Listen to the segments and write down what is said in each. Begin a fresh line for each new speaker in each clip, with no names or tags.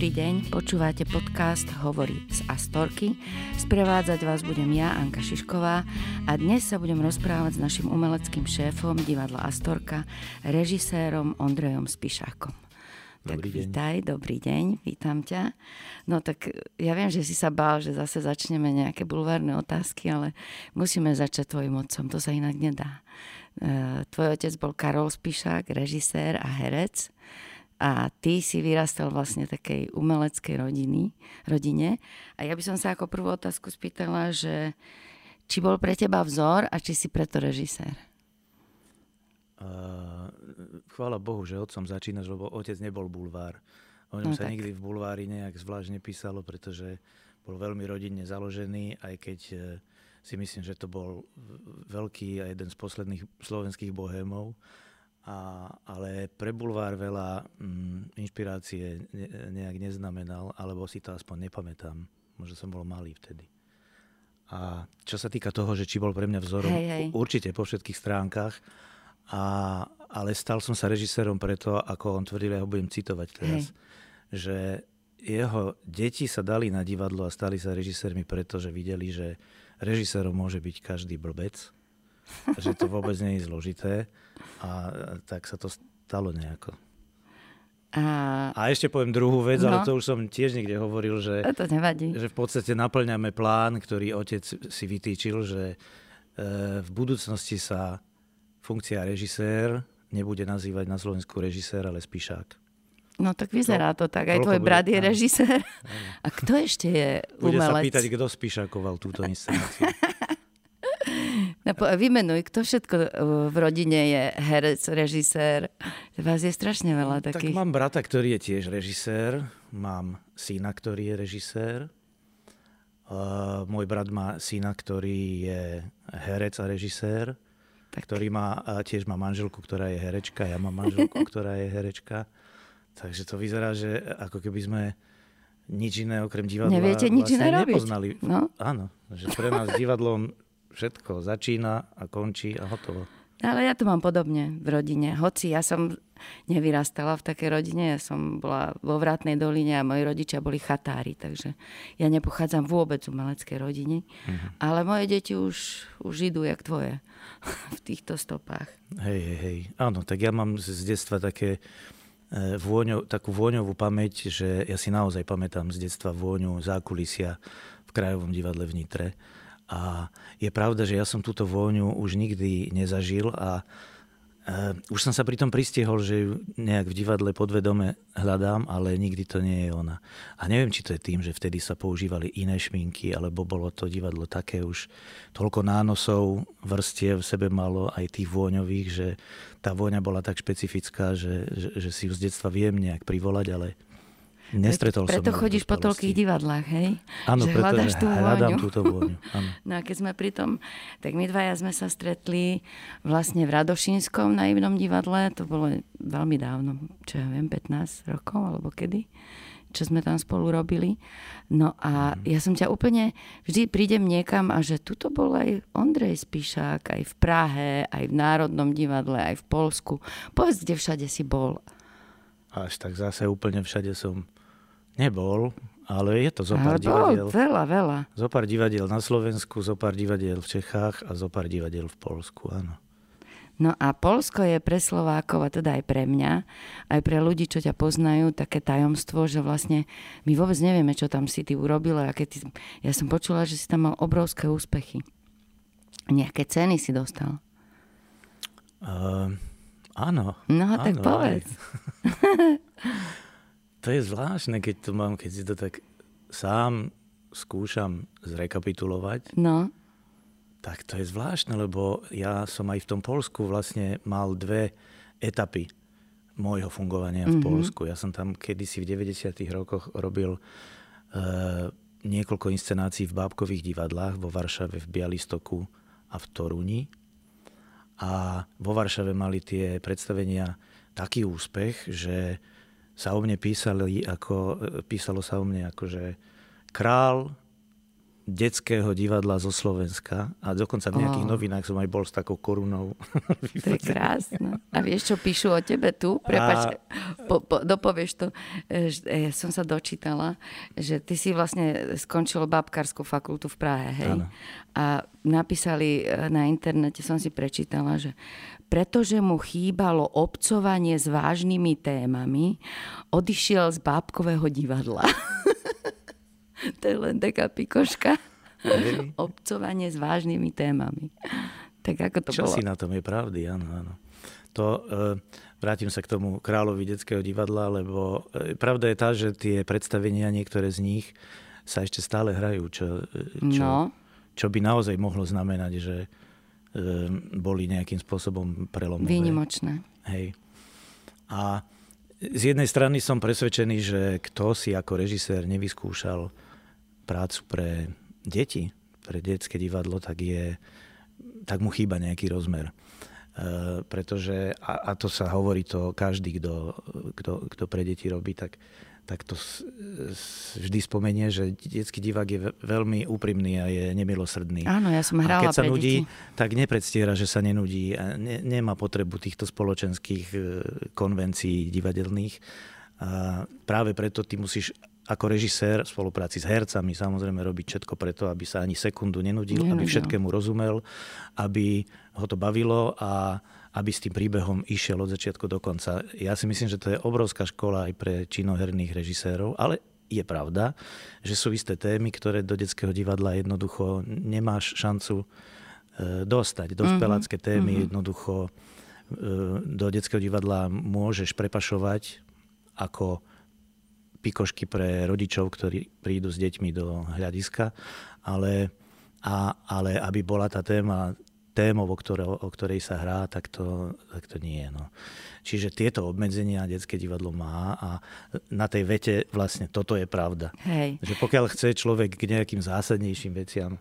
Dobrý deň, počúvate podcast Hovorí z Astorky. Sprevádzať vás budem ja, Anka Šišková a dnes sa budem rozprávať s našim umeleckým šéfom divadla Astorka, režisérom Ondrejom Spišákom.
Dobrý
tak
deň.
vítaj, dobrý deň, vítam ťa. No tak ja viem, že si sa bál, že zase začneme nejaké bulvárne otázky, ale musíme začať tvojim otcom, to sa inak nedá. E, tvoj otec bol Karol Spišák, režisér a herec a ty si vyrastal vlastne takej umeleckej rodiny, rodine. A ja by som sa ako prvú otázku spýtala, že či bol pre teba vzor a či si preto režisér?
Uh, chvála Bohu, že otcom začínaš, lebo otec nebol bulvár. O ňom
No
sa
tak.
nikdy v bulvári nejak zvlášť nepísalo, pretože bol veľmi rodinne založený, aj keď eh, si myslím, že to bol veľký a jeden z posledných slovenských bohémov. A, ale pre bulvár veľa mm, inšpirácie ne, nejak neznamenal, alebo si to aspoň nepamätám. Možno som bol malý vtedy. A čo sa týka toho, že či bol pre mňa vzorom,
Hej, hej.
určite po všetkých stránkach, a, ale stal som sa režisérom preto, ako on tvrdil, ja ho budem citovať teraz, že jeho deti sa dali na divadlo a stali sa režisérmi preto, že videli, že režisérom môže byť každý blbec, že to vôbec nie je zložité a tak sa to stalo nejako.
A
A ešte poviem druhú vec,
No.
ale to už som tiež niekde hovoril, že,
to nevadí.
že v podstate naplňame plán, ktorý otec si vytýčil, že e, v budúcnosti sa funkcia režisér nebude nazývať na Slovensku režisér, ale spíšák.
No tak vyzerá to tak. Aj tvoj brat je režisér. A kto ešte je
Bude sa
umelec?
pýtať, kto spíšakoval túto inscenáciu.
No, po- vymenuj, kto všetko uh, v rodine je herec, režisér. Vás je strašne veľa
tak
takých.
mám brata, ktorý je tiež režisér, mám syna, ktorý je režisér, uh, môj brat má syna, ktorý je herec a režisér,
Tak.
ktorý má, a tiež má manželku, ktorá je herečka, ja mám manželku, ktorá je herečka. Takže to vyzerá, že ako keby sme nič iné okrem divadla
Neviete nič
vlastne
iné robiť.
nepoznali.
No.
Áno, že pre nás divadlom všetko začína a končí a hotovo.
Ale ja to mám podobne v rodine. Hoci ja som nevyrastala v takej rodine, ja som bola vo Vrátnej doline a moji rodičia boli chatári, takže ja nepochádzam vôbec z umeleckej rodiny. Ale moje deti už, už idú jak tvoje v týchto stopách.
Hej, hej, hej. Áno, tak ja mám z z detstva také e, vôňo, takú vôňovú pamäť, že ja si naozaj pamätám z detstva vôňu zákulisia v Krajovom divadle v Nitre. A je pravda, že ja som túto vôňu už nikdy nezažil a e, už som sa pri tom pristihol, že ju nejak v divadle podvedome hľadám, ale nikdy to nie je ona. A neviem, či to je tým, že vtedy sa používali iné šminky, alebo bolo to divadlo také už toľko nánosov, vrstiev v sebe malo aj tých vôňových, že tá vôňa bola tak špecifická, že, že, že si ju z detstva viem nejak privolať, ale nestretol som
Preto
v
chodíš po toľkých divadlách, hej?
Áno,
že
preto
hľadáš tú
hľadám
vôňu.
túto vôňu. Áno.
No a keď sme pri tom, tak my dvaja sme sa stretli vlastne v Radošínskom naivnom divadle, to bolo veľmi dávno, čo ja viem, 15 rokov alebo kedy, čo sme tam spolu robili. No a ja som ťa úplne, vždy prídem niekam a že tuto bol aj Ondrej Spišák, aj v Prahe, aj v Národnom divadle, aj v Polsku. Povedz, kde všade si bol.
Až tak zase úplne všade som nebol, ale je to zo pár
Ale
divadiel.
veľa, veľa.
Zo pár divadiel na Slovensku, zo pár divadiel v Čechách a zo pár divadiel v Polsku, áno.
No a Polsko je pre Slovákov, a teda aj pre mňa, aj pre ľudí, čo ťa poznajú, také tajomstvo, že vlastne my vôbec nevieme, čo tam si ty urobil. A keď ty, ja som počula, že si tam mal obrovské úspechy. Nejaké ceny si dostal.
Uh, áno.
No
áno,
tak povedz.
To je zvláštne, keď to mám, keď si to tak sám skúšam zrekapitulovať,
No,
tak to je zvláštne, lebo ja som aj v tom Polsku vlastne mal dve etapy môjho fungovania v Polsku. Ja som tam kedysi v 90. rokoch robil e, niekoľko inscenácií v bábkových divadlách vo Varšave, v Bialystoku a v Toruni. A vo Varšave mali tie predstavenia taký úspech, že sa o mne písali ako, e, písalo sa o mne ako, že král detského divadla zo Slovenska a dokonca v nejakých oh. novinách som aj bol s takou korunou.
To je krásne. A vieš, čo píšu o tebe tu? Prepač, a... po, po, dopovieš to. Ja som sa dočítala, že ty si vlastne skončil babkárskú fakultu v Prahe, hej? Ano. A napísali e, na internete, som si prečítala, že pretože mu chýbalo obcovanie s vážnymi témami, odišiel z bábkového divadla. to je len taká pikoška. Obcovanie s vážnymi témami. Tak ako to
Čo
bolo?
si na tom je pravdy, áno, áno. To, e, vrátim sa k tomu kráľovi detského divadla, lebo e, pravda je tá, že tie predstavenia, niektoré z nich sa ešte stále hrajú, čo, e, čo, no. čo by naozaj mohlo znamenať, že e, boli nejakým spôsobom prelomové.
Výnimočné.
Hej. A z jednej strany som presvedčený, že kto si ako režisér nevyskúšal prácu pre deti, pre detské divadlo, tak, je, tak mu chýba nejaký rozmer. E, pretože, a, a to sa hovorí to každý, kto, kto, kto pre deti robí, tak, tak to vždy spomenie, že detský divák je veľmi úprimný a je nemilosrdný.
Áno, ja som hrala
a keď sa
nudí,
deti. tak nepredstiera, že sa nenudí. A ne, nemá potrebu týchto spoločenských e, konvencií divadelných. A práve preto ty musíš ako režisér v spolupráci s hercami samozrejme robiť všetko preto, aby sa ani sekundu nenudil, nenudil. aby všetkému rozumel, aby ho to bavilo a aby s tým príbehom išiel od začiatku do konca. Ja si myslím, že to je obrovská škola aj pre činoherných režisérov, ale je pravda, že sú isté témy, ktoré do detského divadla jednoducho nemáš šancu e, dostať. Dospelácké mhm. témy mm-hmm. jednoducho e, do detského divadla môžeš prepašovať ako pikošky pre rodičov, ktorí prídu s deťmi do hľadiska, ale, a, ale aby bola tá téma témou, o, ktoré, o ktorej sa hrá, tak to, tak to nie je. No. Čiže tieto obmedzenia detské divadlo má a na tej vete vlastne toto je pravda.
Hej.
Že pokiaľ chce človek k nejakým zásadnejším veciam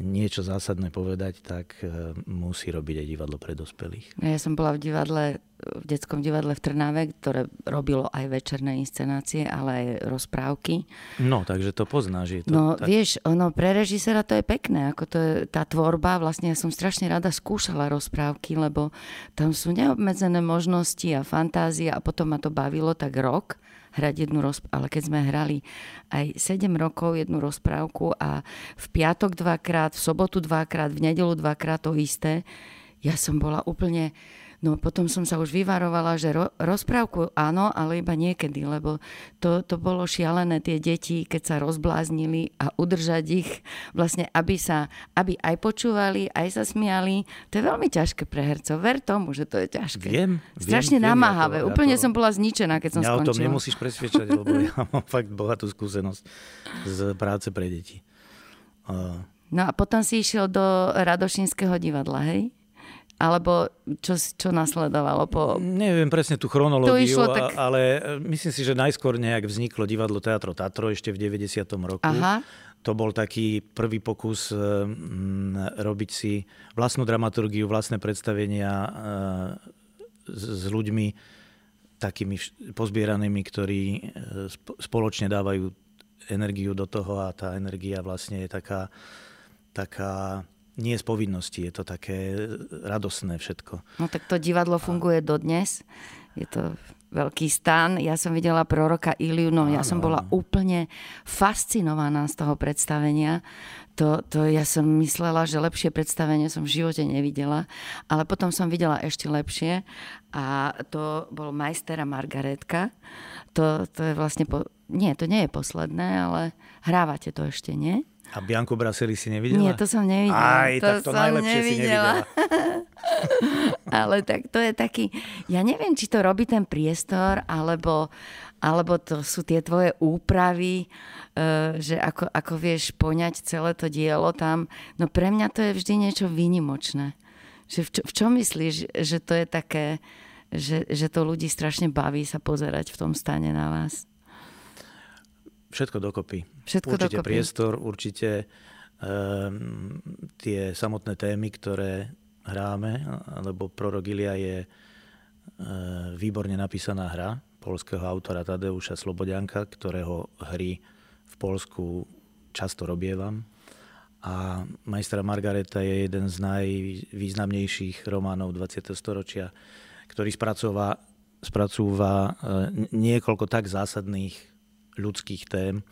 niečo zásadné povedať, tak e, musí robiť aj divadlo pre dospelých.
Ja som bola v divadle, v detskom divadle v Trnave, ktoré robilo aj večerné inscenácie, ale aj rozprávky.
No, takže to poznáš. Je to
no,
tak...
vieš, ono pre režisera to je pekné, ako to je tá tvorba, vlastne ja som strašne rada skúšala rozprávky, lebo tam sú neobmedzené možnosti a fantázia a potom ma to bavilo tak rok hrať jednu rozprávku, ale keď sme hrali aj 7 rokov jednu rozprávku a v piatok dvakrát, v sobotu dvakrát, v nedelu dvakrát to isté, ja som bola úplne No potom som sa už vyvarovala, že ro- rozprávku áno, ale iba niekedy, lebo to, to bolo šialené tie deti, keď sa rozbláznili a udržať ich vlastne, aby sa, aby aj počúvali, aj sa smiali. To je veľmi ťažké pre hercov. Ver tomu, že to je ťažké.
Viem.
Strašne
viem,
namáhavé.
Ja to,
Úplne
ja to,
som bola zničená, keď som
ja
skončila.
o tom nemusíš presvedčať, lebo ja mám fakt bohatú skúsenosť z práce pre deti.
Uh... No a potom si išiel do Radošinského divadla, hej? Alebo čo, čo nasledovalo po...
Neviem presne tú chronológiu, išlo, tak... ale e, myslím si, že najskôr nejak vzniklo divadlo Teatro Tatro ešte v 90. roku.
Aha.
To bol taký prvý pokus um, robiť si vlastnú dramaturgiu, vlastné predstavenia s, s ľuďmi takými pozbieranými, ktorí spoločne dávajú energiu do toho a tá energia vlastne je taká, taká nie z povinnosti, je to také radosné všetko.
No tak to divadlo funguje dodnes. Je to veľký stan. Ja som videla proroka Iliu, no ja som bola úplne fascinovaná z toho predstavenia. To, to ja som myslela, že lepšie predstavenie som v živote nevidela, ale potom som videla ešte lepšie a to bol majster a Margaretka. To, to je vlastne, po, nie, to nie je posledné, ale hrávate to ešte, nie?
A Bianku Braseli si nevidela?
Nie, to som nevidela.
Aj, to tak to najlepšie nevidela. si nevidela.
Ale tak to je taký, ja neviem, či to robí ten priestor, alebo, alebo to sú tie tvoje úpravy, uh, že ako, ako vieš poňať celé to dielo tam. No pre mňa to je vždy niečo výnimočné. Že v, čo, v čom myslíš, že to je také, že, že to ľudí strašne baví sa pozerať v tom stane na vás?
Všetko dokopy.
Všetko
určite
dokopy.
priestor, určite um, tie samotné témy, ktoré hráme, lebo Prorok Ilia je uh, výborne napísaná hra polského autora Tadeuša Slobodianka, ktorého hry v Polsku často robievam. A Majstra Margareta je jeden z najvýznamnejších románov 20. storočia, ktorý spracúva, spracúva niekoľko tak zásadných ľudských tém,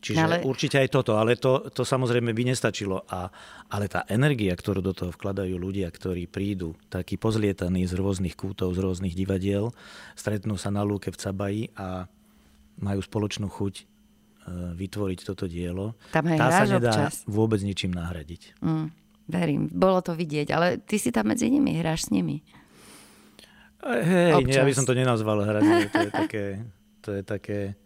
Čiže ale... určite aj toto, ale to, to samozrejme by nestačilo. A, ale tá energia, ktorú do toho vkladajú ľudia, ktorí prídu, takí pozlietaní z rôznych kútov, z rôznych divadiel, stretnú sa na lúke v Cabaji a majú spoločnú chuť e, vytvoriť toto dielo.
Tam
tá sa
nedá občas.
vôbec ničím nahradiť.
Mm, verím, bolo to vidieť, ale ty si tam medzi nimi, hráš s nimi.
Hej, nie, ja by som to nenazval hrať, to je také, to je také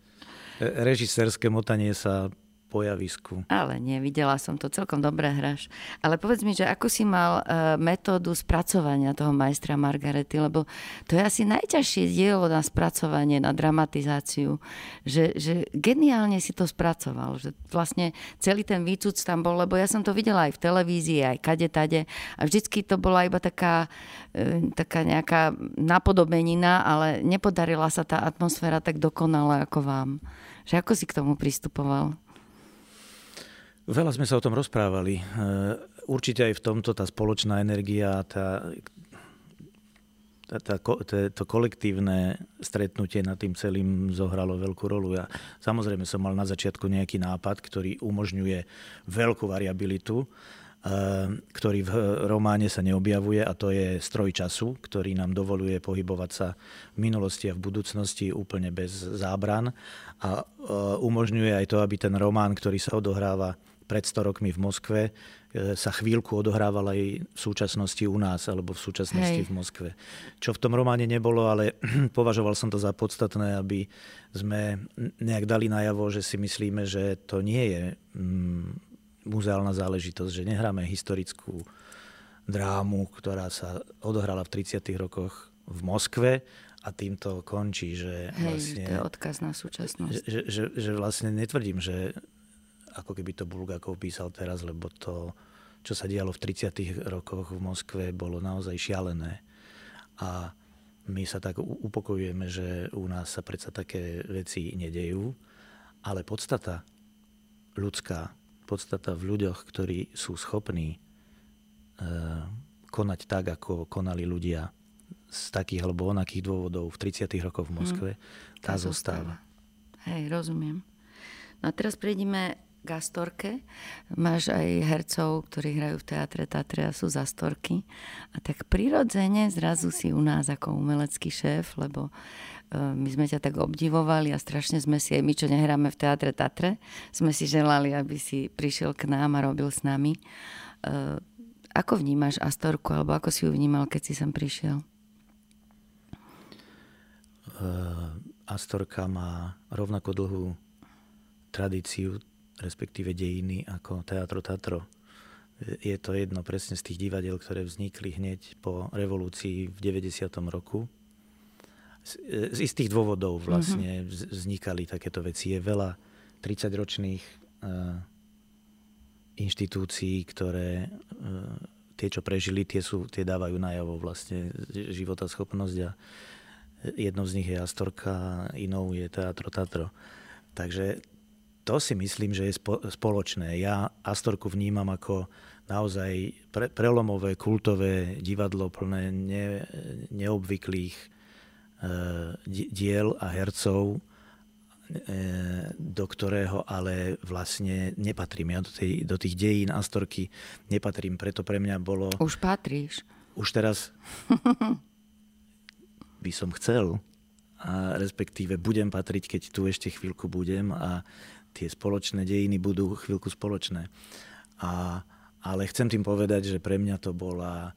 režisérske motanie sa po javisku.
Ale nie, videla som to, celkom dobre hráš. Ale povedz mi, že ako si mal uh, metódu spracovania toho majstra Margarety, lebo to je asi najťažšie dielo na spracovanie, na dramatizáciu, že, že geniálne si to spracoval, že vlastne celý ten výcud tam bol, lebo ja som to videla aj v televízii, aj kade tade a vždycky to bola iba taká, uh, taká nejaká napodobenina, ale nepodarila sa tá atmosféra tak dokonale ako vám. Že ako si k tomu pristupoval?
Veľa sme sa o tom rozprávali. E, určite aj v tomto tá spoločná energia, tá, tá, tá, to kolektívne stretnutie nad tým celým zohralo veľkú rolu. Ja samozrejme som mal na začiatku nejaký nápad, ktorý umožňuje veľkú variabilitu, e, ktorý v románe sa neobjavuje a to je stroj času, ktorý nám dovoluje pohybovať sa v minulosti a v budúcnosti úplne bez zábran a e, umožňuje aj to, aby ten román, ktorý sa odohráva pred 100 rokmi v Moskve e, sa chvíľku odohrával aj v súčasnosti u nás, alebo v súčasnosti Hej. v Moskve. Čo v tom románe nebolo, ale považoval som to za podstatné, aby sme nejak dali najavo, že si myslíme, že to nie je mm, muzeálna záležitosť, že nehráme historickú drámu, ktorá sa odohrala v 30. rokoch v Moskve a týmto končí, že
Hej, vlastne... to je odkaz na súčasnosť.
Že, že, že vlastne netvrdím, že ako keby to Bulgakov písal teraz, lebo to, čo sa dialo v 30. rokoch v Moskve, bolo naozaj šialené. A my sa tak upokojujeme, že u nás sa predsa také veci nedejú, ale podstata ľudská, podstata v ľuďoch, ktorí sú schopní e, konať tak, ako konali ľudia z takých alebo onakých dôvodov v 30. rokoch v Moskve, hmm, tá, tá zostáva.
Hej, rozumiem. No a teraz prejdeme Gastorke. Máš aj hercov, ktorí hrajú v teatre Tatre a sú zastorky. A tak prirodzene zrazu si u nás ako umelecký šéf, lebo e, my sme ťa tak obdivovali a strašne sme si, aj my, čo nehráme v teatre Tatre, sme si želali, aby si prišiel k nám a robil s nami. E, ako vnímaš Astorku, alebo ako si ju vnímal, keď si sem prišiel?
Uh, Astorka má rovnako dlhú tradíciu respektíve dejiny ako Teatro Tatro. Je to jedno presne z tých divadiel, ktoré vznikli hneď po revolúcii v 90. roku. Z, z istých dôvodov vlastne mm-hmm. vznikali takéto veci. Je veľa 30-ročných uh, inštitúcií, ktoré uh, tie, čo prežili, tie, sú, tie dávajú najavo vlastne životaschopnosť a jednou z nich je Astorka, inou je Teatro Tatro. Takže to si myslím, že je spoločné. Ja Astorku vnímam ako naozaj pre, prelomové kultové divadlo plné ne, neobvyklých e, diel a hercov, e, do ktorého ale vlastne nepatrím. Ja do, tej, do tých dejín Astorky nepatrím, preto pre mňa bolo...
Už patríš.
Už teraz by som chcel, a respektíve budem patriť, keď tu ešte chvíľku budem a tie spoločné dejiny budú chvíľku spoločné. A, ale chcem tým povedať, že pre mňa to bola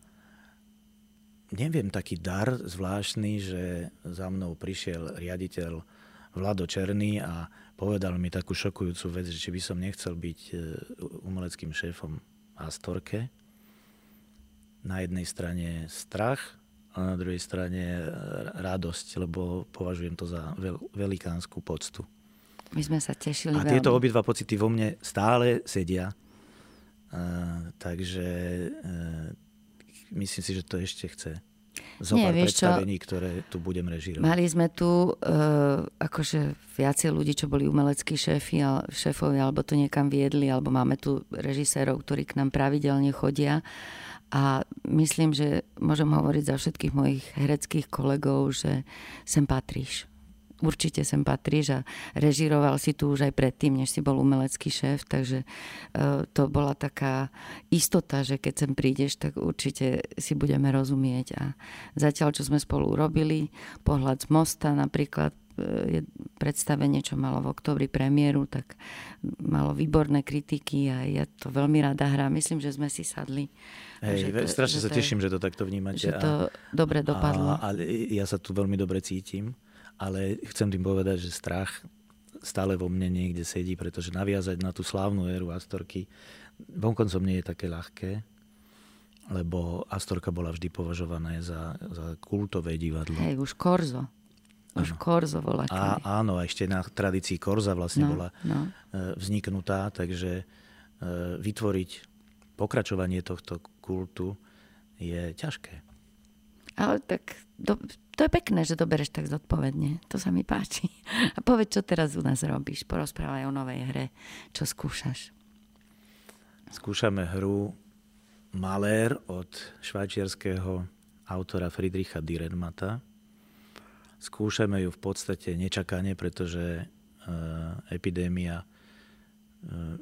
neviem, taký dar zvláštny, že za mnou prišiel riaditeľ Vlado Černý a povedal mi takú šokujúcu vec, že či by som nechcel byť e, umeleckým šéfom Astorke. Na jednej strane strach a na druhej strane e, radosť, lebo považujem to za velikánsku poctu.
My sme sa tešili
A
veľmi.
tieto obidva pocity vo mne stále sedia. Uh, takže uh, myslím si, že to ešte chce. zo pár predstavení, čo? ktoré tu budem režírovať.
Mali sme tu uh, akože viacej ľudí, čo boli umeleckí šéfi, šéfovi, alebo to niekam viedli, alebo máme tu režisérov, ktorí k nám pravidelne chodia. A myslím, že môžem hovoriť za všetkých mojich hereckých kolegov, že sem patríš určite sem patríš a režiroval si tu už aj predtým, než si bol umelecký šéf, takže uh, to bola taká istota, že keď sem prídeš, tak určite si budeme rozumieť a zatiaľ, čo sme spolu urobili, pohľad z mosta napríklad, e, je predstavenie, čo malo v oktobri premiéru, tak malo výborné kritiky a ja to veľmi rada hrám. Myslím, že sme si sadli.
Hej, to, strašne sa teším, že to takto vnímate.
Že to a, dobre dopadlo.
A, a ja sa tu veľmi dobre cítim ale chcem tým povedať, že strach stále vo mne niekde sedí, pretože naviazať na tú slávnu éru Astorky vonkoncom nie je také ľahké, lebo Astorka bola vždy považovaná za, za kultové divadlo.
Hej, už Korzo. Už ano. Korzo bola.
A, áno, a ešte na tradícii Korza vlastne no, bola no. E, vzniknutá, takže e, vytvoriť pokračovanie tohto kultu je ťažké.
Ale tak do, to je pekné, že to bereš tak zodpovedne. To sa mi páči. A povedz, čo teraz u nás robíš. Porozprávaj o novej hre. Čo skúšaš?
Skúšame hru Malér od švajčiarského autora Friedricha Direnmata. Skúšame ju v podstate nečakane, pretože e, epidémia e,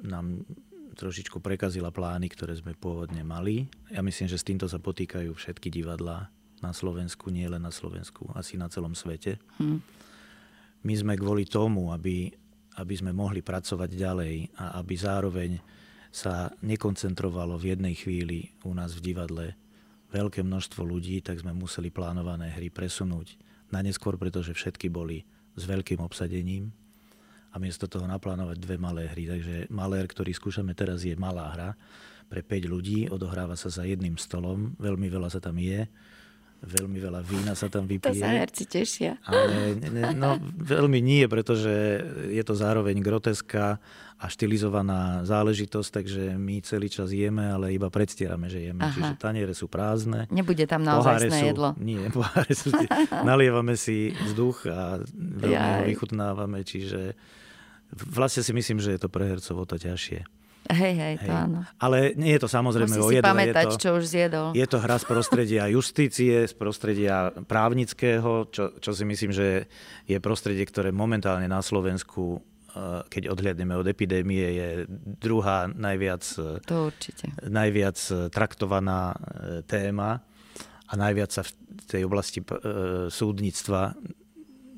nám trošičku prekazila plány, ktoré sme pôvodne mali. Ja myslím, že s týmto sa potýkajú všetky divadlá na Slovensku, nie len na Slovensku, asi na celom svete. Hmm. My sme kvôli tomu, aby, aby sme mohli pracovať ďalej a aby zároveň sa nekoncentrovalo v jednej chvíli u nás v divadle veľké množstvo ľudí, tak sme museli plánované hry presunúť na neskôr, pretože všetky boli s veľkým obsadením a miesto toho naplánovať dve malé hry. Takže malér, ktorý skúšame teraz, je malá hra pre 5 ľudí, odohráva sa za jedným stolom, veľmi veľa sa tam je veľmi veľa vína sa tam vypije.
To sa herci tešia.
Ale no, veľmi nie, pretože je to zároveň groteská a štilizovaná záležitosť, takže my celý čas jeme, ale iba predstierame, že jeme. Aha. Čiže taniere sú prázdne.
Nebude tam naozaj sú, jedlo.
Nie, poháre sú, nalievame si vzduch a veľmi ho vychutnávame, čiže vlastne si myslím, že je to pre hercov o to ťažšie.
Hej, hej, to áno.
Ale nie je to samozrejme
Musí
o jedle.
pamätať,
je to,
čo už zjedol.
Je to hra z prostredia justície, z prostredia právnického, čo, čo si myslím, že je prostredie, ktoré momentálne na Slovensku eh, keď odhľadneme od epidémie, je druhá najviac,
to určite.
najviac traktovaná eh, téma a najviac sa v tej oblasti eh, súdnictva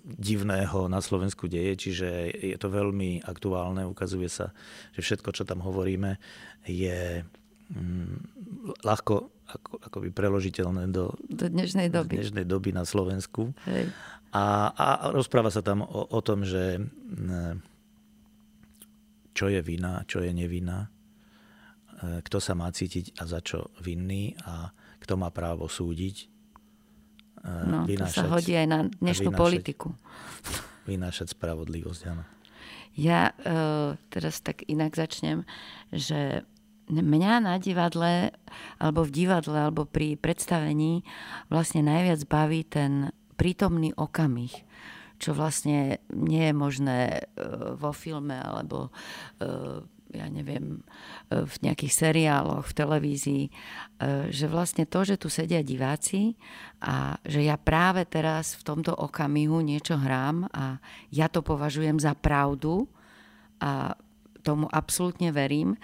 divného na Slovensku deje, čiže je to veľmi aktuálne. Ukazuje sa, že všetko, čo tam hovoríme, je mm, ľahko ako, akoby preložiteľné do,
do dnešnej doby.
dnešnej doby na Slovensku.
Hej.
A, a rozpráva sa tam o, o tom, že mm, čo je vina, čo je nevina, e, kto sa má cítiť a za čo vinný a kto má právo súdiť
No, to sa hodí aj na dnešnú vynášať, politiku.
Vynášať spravodlivosť, áno.
Ja uh, teraz tak inak začnem, že mňa na divadle, alebo v divadle, alebo pri predstavení vlastne najviac baví ten prítomný okamih čo vlastne nie je možné uh, vo filme alebo uh, ja neviem, e, v nejakých seriáloch, v televízii, e, že vlastne to, že tu sedia diváci a že ja práve teraz v tomto okamihu niečo hrám a ja to považujem za pravdu a tomu absolútne verím,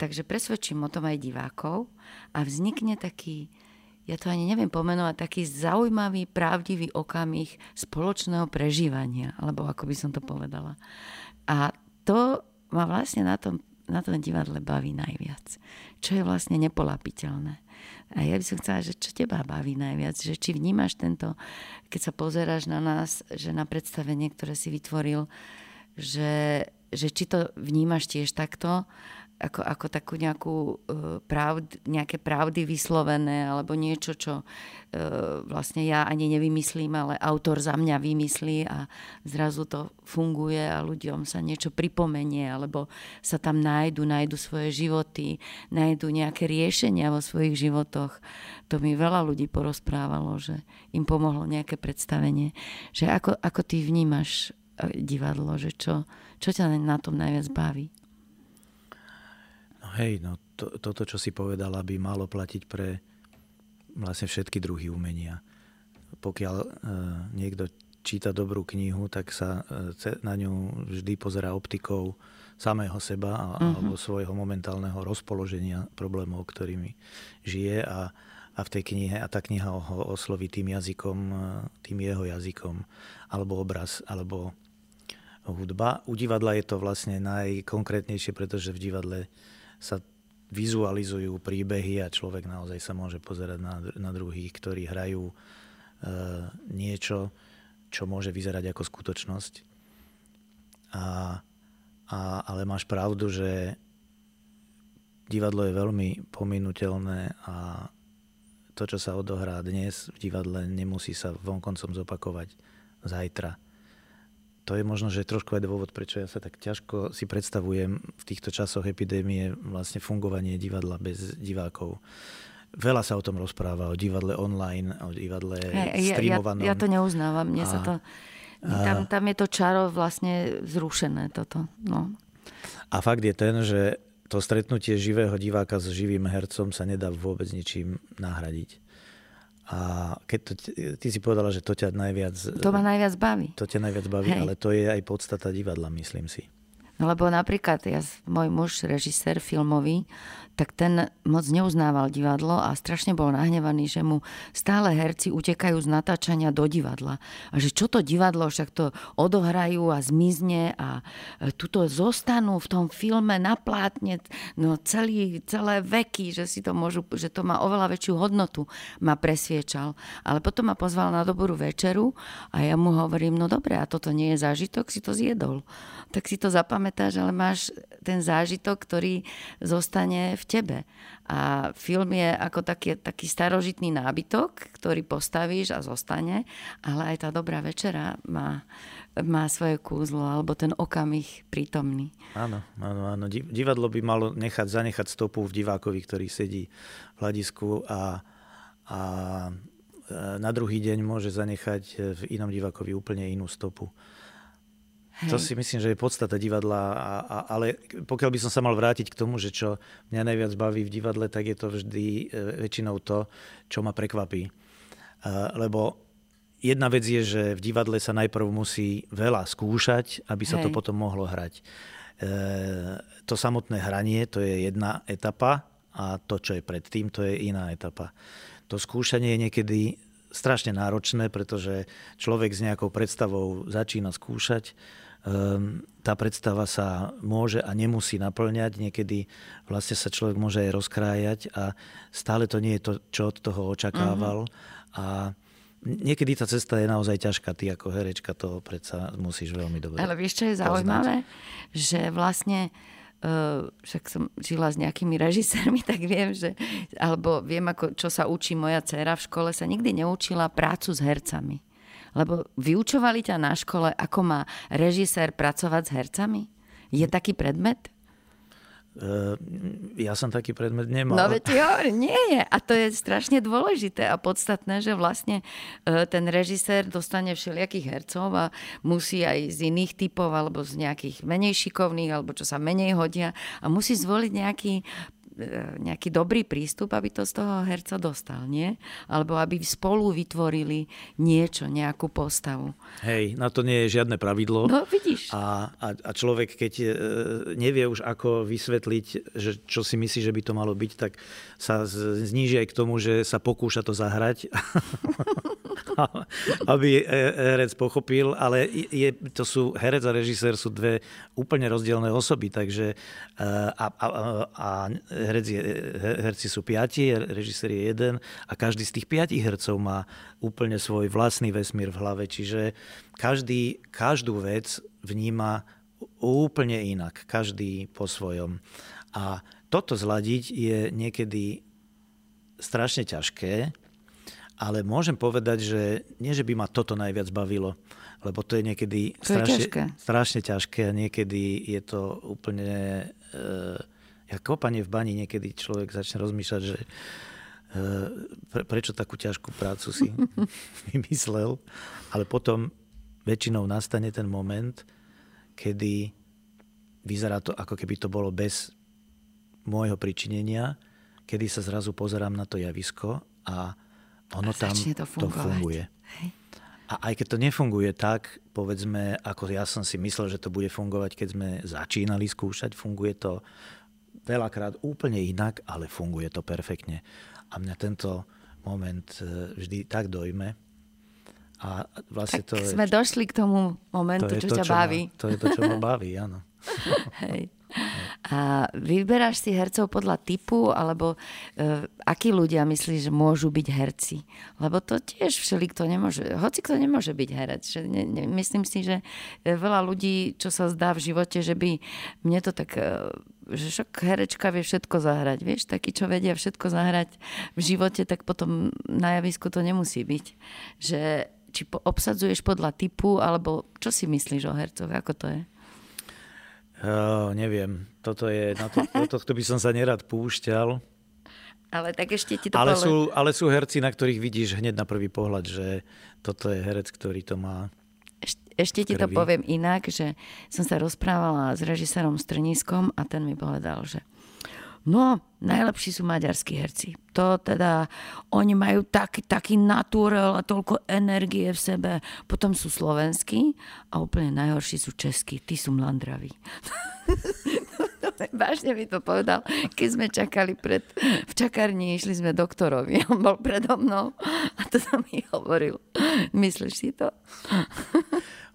takže presvedčím o tom aj divákov a vznikne taký, ja to ani neviem pomenovať, taký zaujímavý, pravdivý okamih spoločného prežívania, alebo ako by som to povedala. A to ma vlastne na tom, na tom divadle baví najviac. Čo je vlastne nepolapiteľné. A ja by som chcela, že čo teba baví najviac? Že či vnímaš tento, keď sa pozeráš na nás, že na predstavenie, ktoré si vytvoril, že, že či to vnímaš tiež takto, ako, ako takú nejakú uh, pravd, nejaké pravdy vyslovené alebo niečo, čo uh, vlastne ja ani nevymyslím, ale autor za mňa vymyslí a zrazu to funguje a ľuďom sa niečo pripomenie alebo sa tam nájdu, nájdu svoje životy, nájdu nejaké riešenia vo svojich životoch. To mi veľa ľudí porozprávalo, že im pomohlo nejaké predstavenie. Že ako, ako ty vnímaš divadlo, že čo, čo ťa na tom najviac baví?
Hej, no to, toto, čo si povedala, by malo platiť pre vlastne všetky druhy umenia. Pokiaľ e, niekto číta dobrú knihu, tak sa e, na ňu vždy pozera optikou samého seba a, uh-huh. alebo svojho momentálneho rozpoloženia problémov, ktorými žije a, a v tej knihe a tá kniha ho osloví tým jazykom, e, tým jeho jazykom, alebo obraz, alebo hudba. U divadla je to vlastne najkonkrétnejšie, pretože v divadle sa vizualizujú príbehy a človek naozaj sa môže pozerať na, na druhých, ktorí hrajú e, niečo, čo môže vyzerať ako skutočnosť. A, a, ale máš pravdu, že divadlo je veľmi pominutelné a to, čo sa odohrá dnes v divadle, nemusí sa vonkoncom zopakovať zajtra to je možno, že trošku aj dôvod, prečo ja sa tak ťažko si predstavujem v týchto časoch epidémie vlastne fungovanie divadla bez divákov. Veľa sa o tom rozpráva, o divadle online, o divadle hey, streamovanom.
Ja, ja, to neuznávam, mne a, sa to... Tam, tam je to čaro vlastne zrušené toto. No.
A fakt je ten, že to stretnutie živého diváka s živým hercom sa nedá vôbec ničím nahradiť. A keď to, ty si povedala, že to ťa najviac...
To ma najviac baví.
To ťa najviac baví, Hej. ale to je aj podstata divadla, myslím si.
Lebo napríklad ja, môj muž, režisér filmový, tak ten moc neuznával divadlo a strašne bol nahnevaný, že mu stále herci utekajú z natáčania do divadla. A že čo to divadlo, však to odohrajú a zmizne a e, tuto zostanú v tom filme na plátne no celý, celé veky, že si to môžu, že to má oveľa väčšiu hodnotu, ma presviečal. Ale potom ma pozval na dobrú večeru a ja mu hovorím, no dobre, a toto nie je zážitok, si to zjedol. Tak si to zapamätáš, ale máš ten zážitok, ktorý zostane v tebe. A film je ako taký, taký starožitný nábytok, ktorý postavíš a zostane, ale aj tá dobrá večera má, má svoje kúzlo, alebo ten okamih prítomný.
Áno, áno, áno. Divadlo by malo nechať, zanechať stopu v divákovi, ktorý sedí v hľadisku a, a e, na druhý deň môže zanechať v inom divákovi úplne inú stopu. Hej. To si myslím, že je podstata divadla, a, a, ale pokiaľ by som sa mal vrátiť k tomu, že čo mňa najviac baví v divadle, tak je to vždy e, väčšinou to, čo ma prekvapí. E, lebo jedna vec je, že v divadle sa najprv musí veľa skúšať, aby sa Hej. to potom mohlo hrať. E, to samotné hranie, to je jedna etapa a to, čo je predtým, to je iná etapa. To skúšanie je niekedy strašne náročné, pretože človek s nejakou predstavou začína skúšať tá predstava sa môže a nemusí naplňať. Niekedy vlastne sa človek môže aj rozkrájať a stále to nie je to, čo od toho očakával. Uh-huh. A niekedy tá cesta je naozaj ťažká. Ty ako herečka to predsa musíš veľmi dobre
Ale vieš, čo je zaujímavé? Že vlastne Uh, však som žila s nejakými režisérmi, tak viem, že, alebo viem, ako, čo sa učí moja dcera v škole, sa nikdy neučila prácu s hercami. Lebo vyučovali ťa na škole, ako má režisér pracovať s hercami? Je taký predmet?
Uh, ja som taký predmet nemal.
No veď jo, nie je. A to je strašne dôležité a podstatné, že vlastne uh, ten režisér dostane všelijakých hercov a musí aj z iných typov alebo z nejakých menej šikovných alebo čo sa menej hodia a musí zvoliť nejaký nejaký dobrý prístup, aby to z toho herca dostal, nie? Alebo aby spolu vytvorili niečo, nejakú postavu.
Hej, na to nie je žiadne pravidlo.
No, vidíš.
A, a, a človek, keď e, nevie už ako vysvetliť, že čo si myslí, že by to malo byť, tak sa zníži aj k tomu, že sa pokúša to zahrať. aby herec pochopil, ale je, to sú, herec a režisér sú dve úplne rozdielne osoby, takže e, a, a, a herec je, herci sú piati, režisér je jeden a každý z tých piatich hercov má úplne svoj vlastný vesmír v hlave, čiže každý, každú vec vníma úplne inak, každý po svojom. A toto zladiť je niekedy strašne ťažké, ale môžem povedať, že nie, že by ma toto najviac bavilo, lebo to je niekedy
to
strašne,
je ťažké.
strašne ťažké a niekedy je to úplne... E, ako kopanie v bani, niekedy človek začne rozmýšľať, že e, pre, prečo takú ťažkú prácu si vymyslel, ale potom väčšinou nastane ten moment, kedy vyzerá to, ako keby to bolo bez môjho pričinenia, kedy sa zrazu pozerám na to javisko a ono
a
tam
to, to funguje. Hej.
A aj keď to nefunguje tak, povedzme, ako ja som si myslel, že to bude fungovať, keď sme začínali skúšať, funguje to veľakrát úplne inak, ale funguje to perfektne. A mňa tento moment e, vždy tak dojme. A vlastne
tak
to
sme
je,
došli k tomu momentu,
to
čo,
to,
ťa
čo
baví.
Ma, to je to, čo ma baví, áno.
Hej. A vyberáš si hercov podľa typu, alebo uh, akí ľudia myslíš, že môžu byť herci? Lebo to tiež všeli nemôže, hoci kto nemôže byť herec. Že ne, ne, myslím si, že veľa ľudí, čo sa zdá v živote, že by mne to tak... Uh, že však herečka vie všetko zahrať. Vieš, takí, čo vedia všetko zahrať v živote, tak potom na javisku to nemusí byť. Že či po, obsadzuješ podľa typu, alebo čo si myslíš o hercoch, ako to je?
Uh, neviem. Toto je, na to, do tohto by som sa nerad púšťal.
Ale tak ešte ti to
ale sú, ale sú herci, na ktorých vidíš hneď na prvý pohľad, že toto je herec, ktorý to má
Eš, ešte ti to poviem inak, že som sa rozprávala s režisérom Strniskom a ten mi povedal, že No, najlepší sú maďarskí herci. To teda, oni majú taký, taký naturel a toľko energie v sebe. Potom sú slovenskí a úplne najhorší sú českí. Tí sú mlandraví. Vážne mi to povedal, keď sme čakali pred, v čakárni, išli sme doktorovi. On bol predo mnou a to sa mi hovoril. Myslíš si to?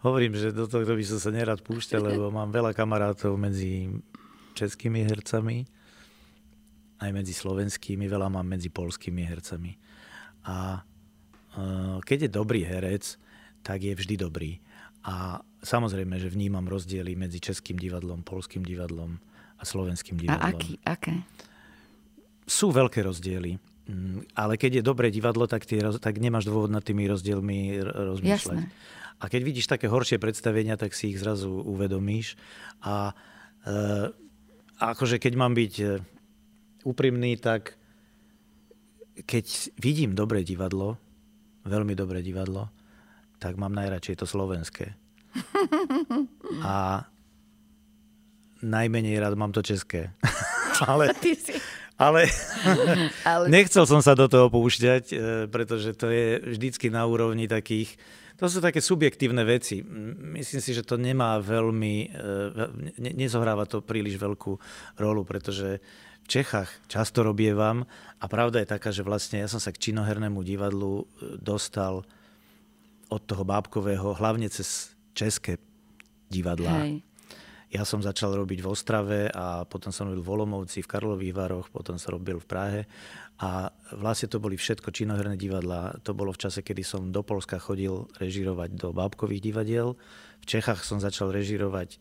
Hovorím, že do toho by som sa nerad púšťal, lebo mám veľa kamarátov medzi českými hercami aj medzi slovenskými, veľa mám medzi polskými hercami. A uh, keď je dobrý herec, tak je vždy dobrý. A samozrejme, že vnímam rozdiely medzi českým divadlom, polským divadlom a slovenským divadlom.
A aký, aké?
Sú veľké rozdiely. Mm, ale keď je dobré divadlo, tak, tie, tak nemáš dôvod nad tými rozdielmi rozmýšľať.
Jasné.
A keď vidíš také horšie predstavenia, tak si ich zrazu uvedomíš. A e, akože keď mám byť úprimný, tak keď vidím dobré divadlo, veľmi dobré divadlo, tak mám najradšej to slovenské. A najmenej rád mám to české. ale, ale, ale nechcel som sa do toho púšťať, e, pretože to je vždycky na úrovni takých, to sú také subjektívne veci. Myslím si, že to nemá veľmi, e, nezohráva to príliš veľkú rolu, pretože Čechách často robievam a pravda je taká, že vlastne ja som sa k činohernému divadlu e, dostal od toho bábkového, hlavne cez české divadlá. Hej. Ja som začal robiť v Ostrave a potom som robil v Olomovci, v Karlových Varoch, potom som robil v Prahe a vlastne to boli všetko činoherné divadlá. To bolo v čase, kedy som do Polska chodil režirovať do bábkových divadiel. V Čechách som začal režirovať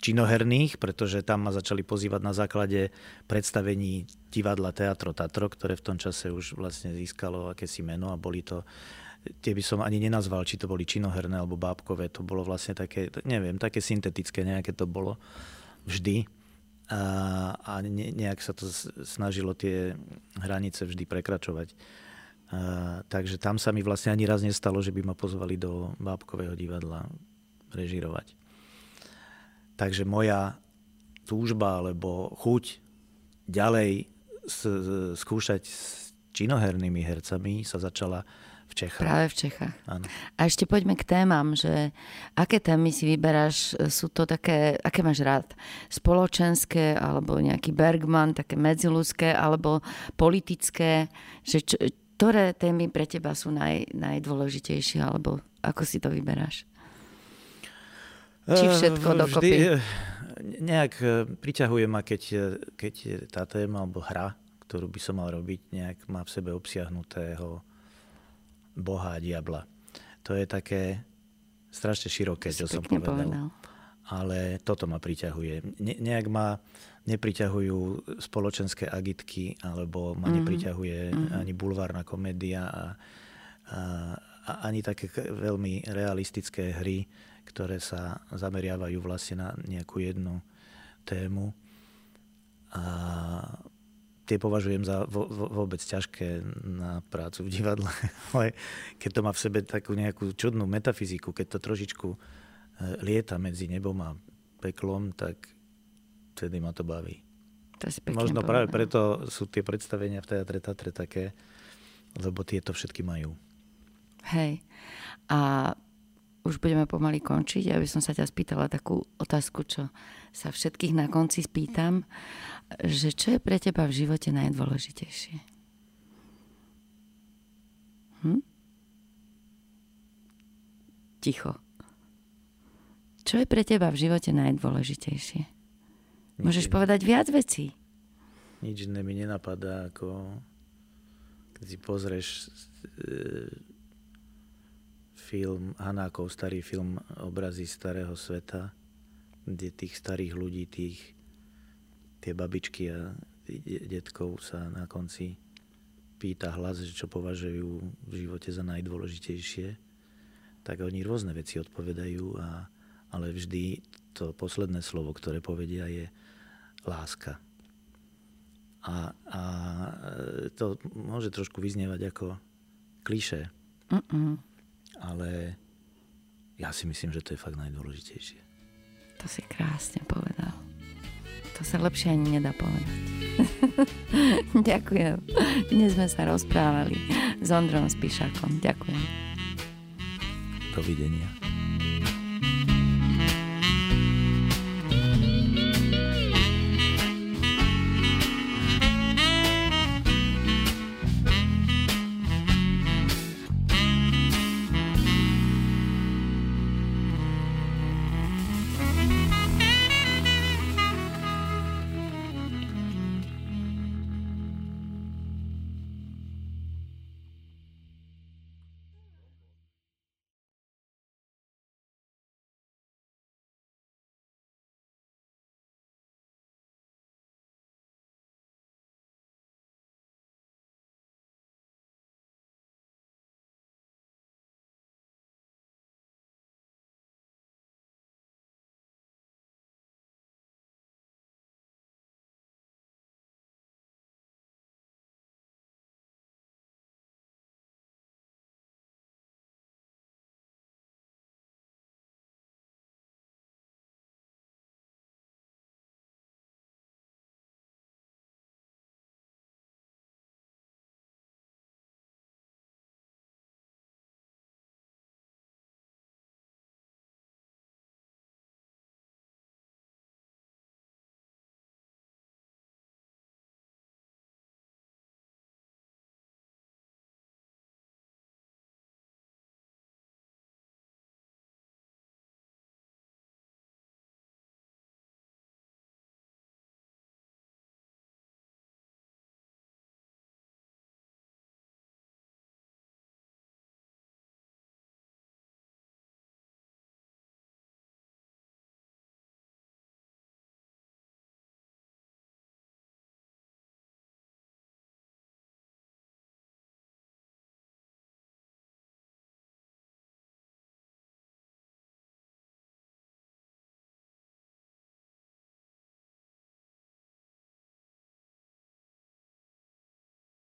činoherných, pretože tam ma začali pozývať na základe predstavení divadla Teatro Tatro, ktoré v tom čase už vlastne získalo akési meno a boli to tie by som ani nenazval, či to boli činoherné alebo bábkové, to bolo vlastne také, neviem, také syntetické nejaké to bolo vždy a, a ne, nejak sa to snažilo tie hranice vždy prekračovať. A, takže tam sa mi vlastne ani raz nestalo, že by ma pozvali do bábkového divadla režirovať. Takže moja túžba alebo chuť ďalej skúšať s činohernými hercami sa začala v Čechách.
Práve v Čechách.
Áno.
A ešte poďme k témam, že aké témy si vyberáš, sú to také, aké máš rád? Spoločenské, alebo nejaký Bergman, také medziludské, alebo politické? Že čo, ktoré témy pre teba sú naj, najdôležitejšie, alebo ako si to vyberáš? Či eh, všetko Vždy, dokopy? Eh,
nejak eh, priťahuje ma, keď, keď tá téma alebo hra, ktorú by som mal robiť, nejak má v sebe obsiahnutého Boha a diabla. To je také strašne široké, čo som povedal. povedal. ale toto ma priťahuje. Ne, nejak ma nepriťahujú spoločenské agitky, alebo ma mm-hmm. nepriťahuje mm-hmm. ani bulvárna komédia a, a ani také veľmi realistické hry, ktoré sa zameriavajú vlastne na nejakú jednu tému. A tie považujem za vo, vo, vôbec ťažké na prácu v divadle. Ale keď to má v sebe takú nejakú čudnú metafyziku, keď to trošičku e, lieta medzi nebom a peklom, tak vtedy ma to baví.
To si
Možno
povedal.
práve preto sú tie predstavenia v Teatre Tatre také, lebo tieto všetky majú.
Hej. A už budeme pomaly končiť. Ja by som sa ťa spýtala takú otázku, čo sa všetkých na konci spýtam, že čo je pre teba v živote najdôležitejšie? Hm? Ticho. Čo je pre teba v živote najdôležitejšie? Môžeš povedať viac vecí.
Nič iné mi nenapadá, ako keď si pozrieš e, film Hanákov, starý film Obrazy starého sveta, kde tých starých ľudí, tých, tie babičky a detkov sa na konci pýta hlas, čo považujú v živote za najdôležitejšie, tak oni rôzne veci odpovedajú, a, ale vždy to posledné slovo, ktoré povedia, je láska. A, a to môže trošku vyznievať ako kliše. Mm-mm ale ja si myslím, že to je fakt najdôležitejšie.
To si krásne povedal. To sa lepšie ani nedá povedať. Ďakujem. Dnes sme sa rozprávali s Ondrom Spišakom. Ďakujem.
Dovidenia.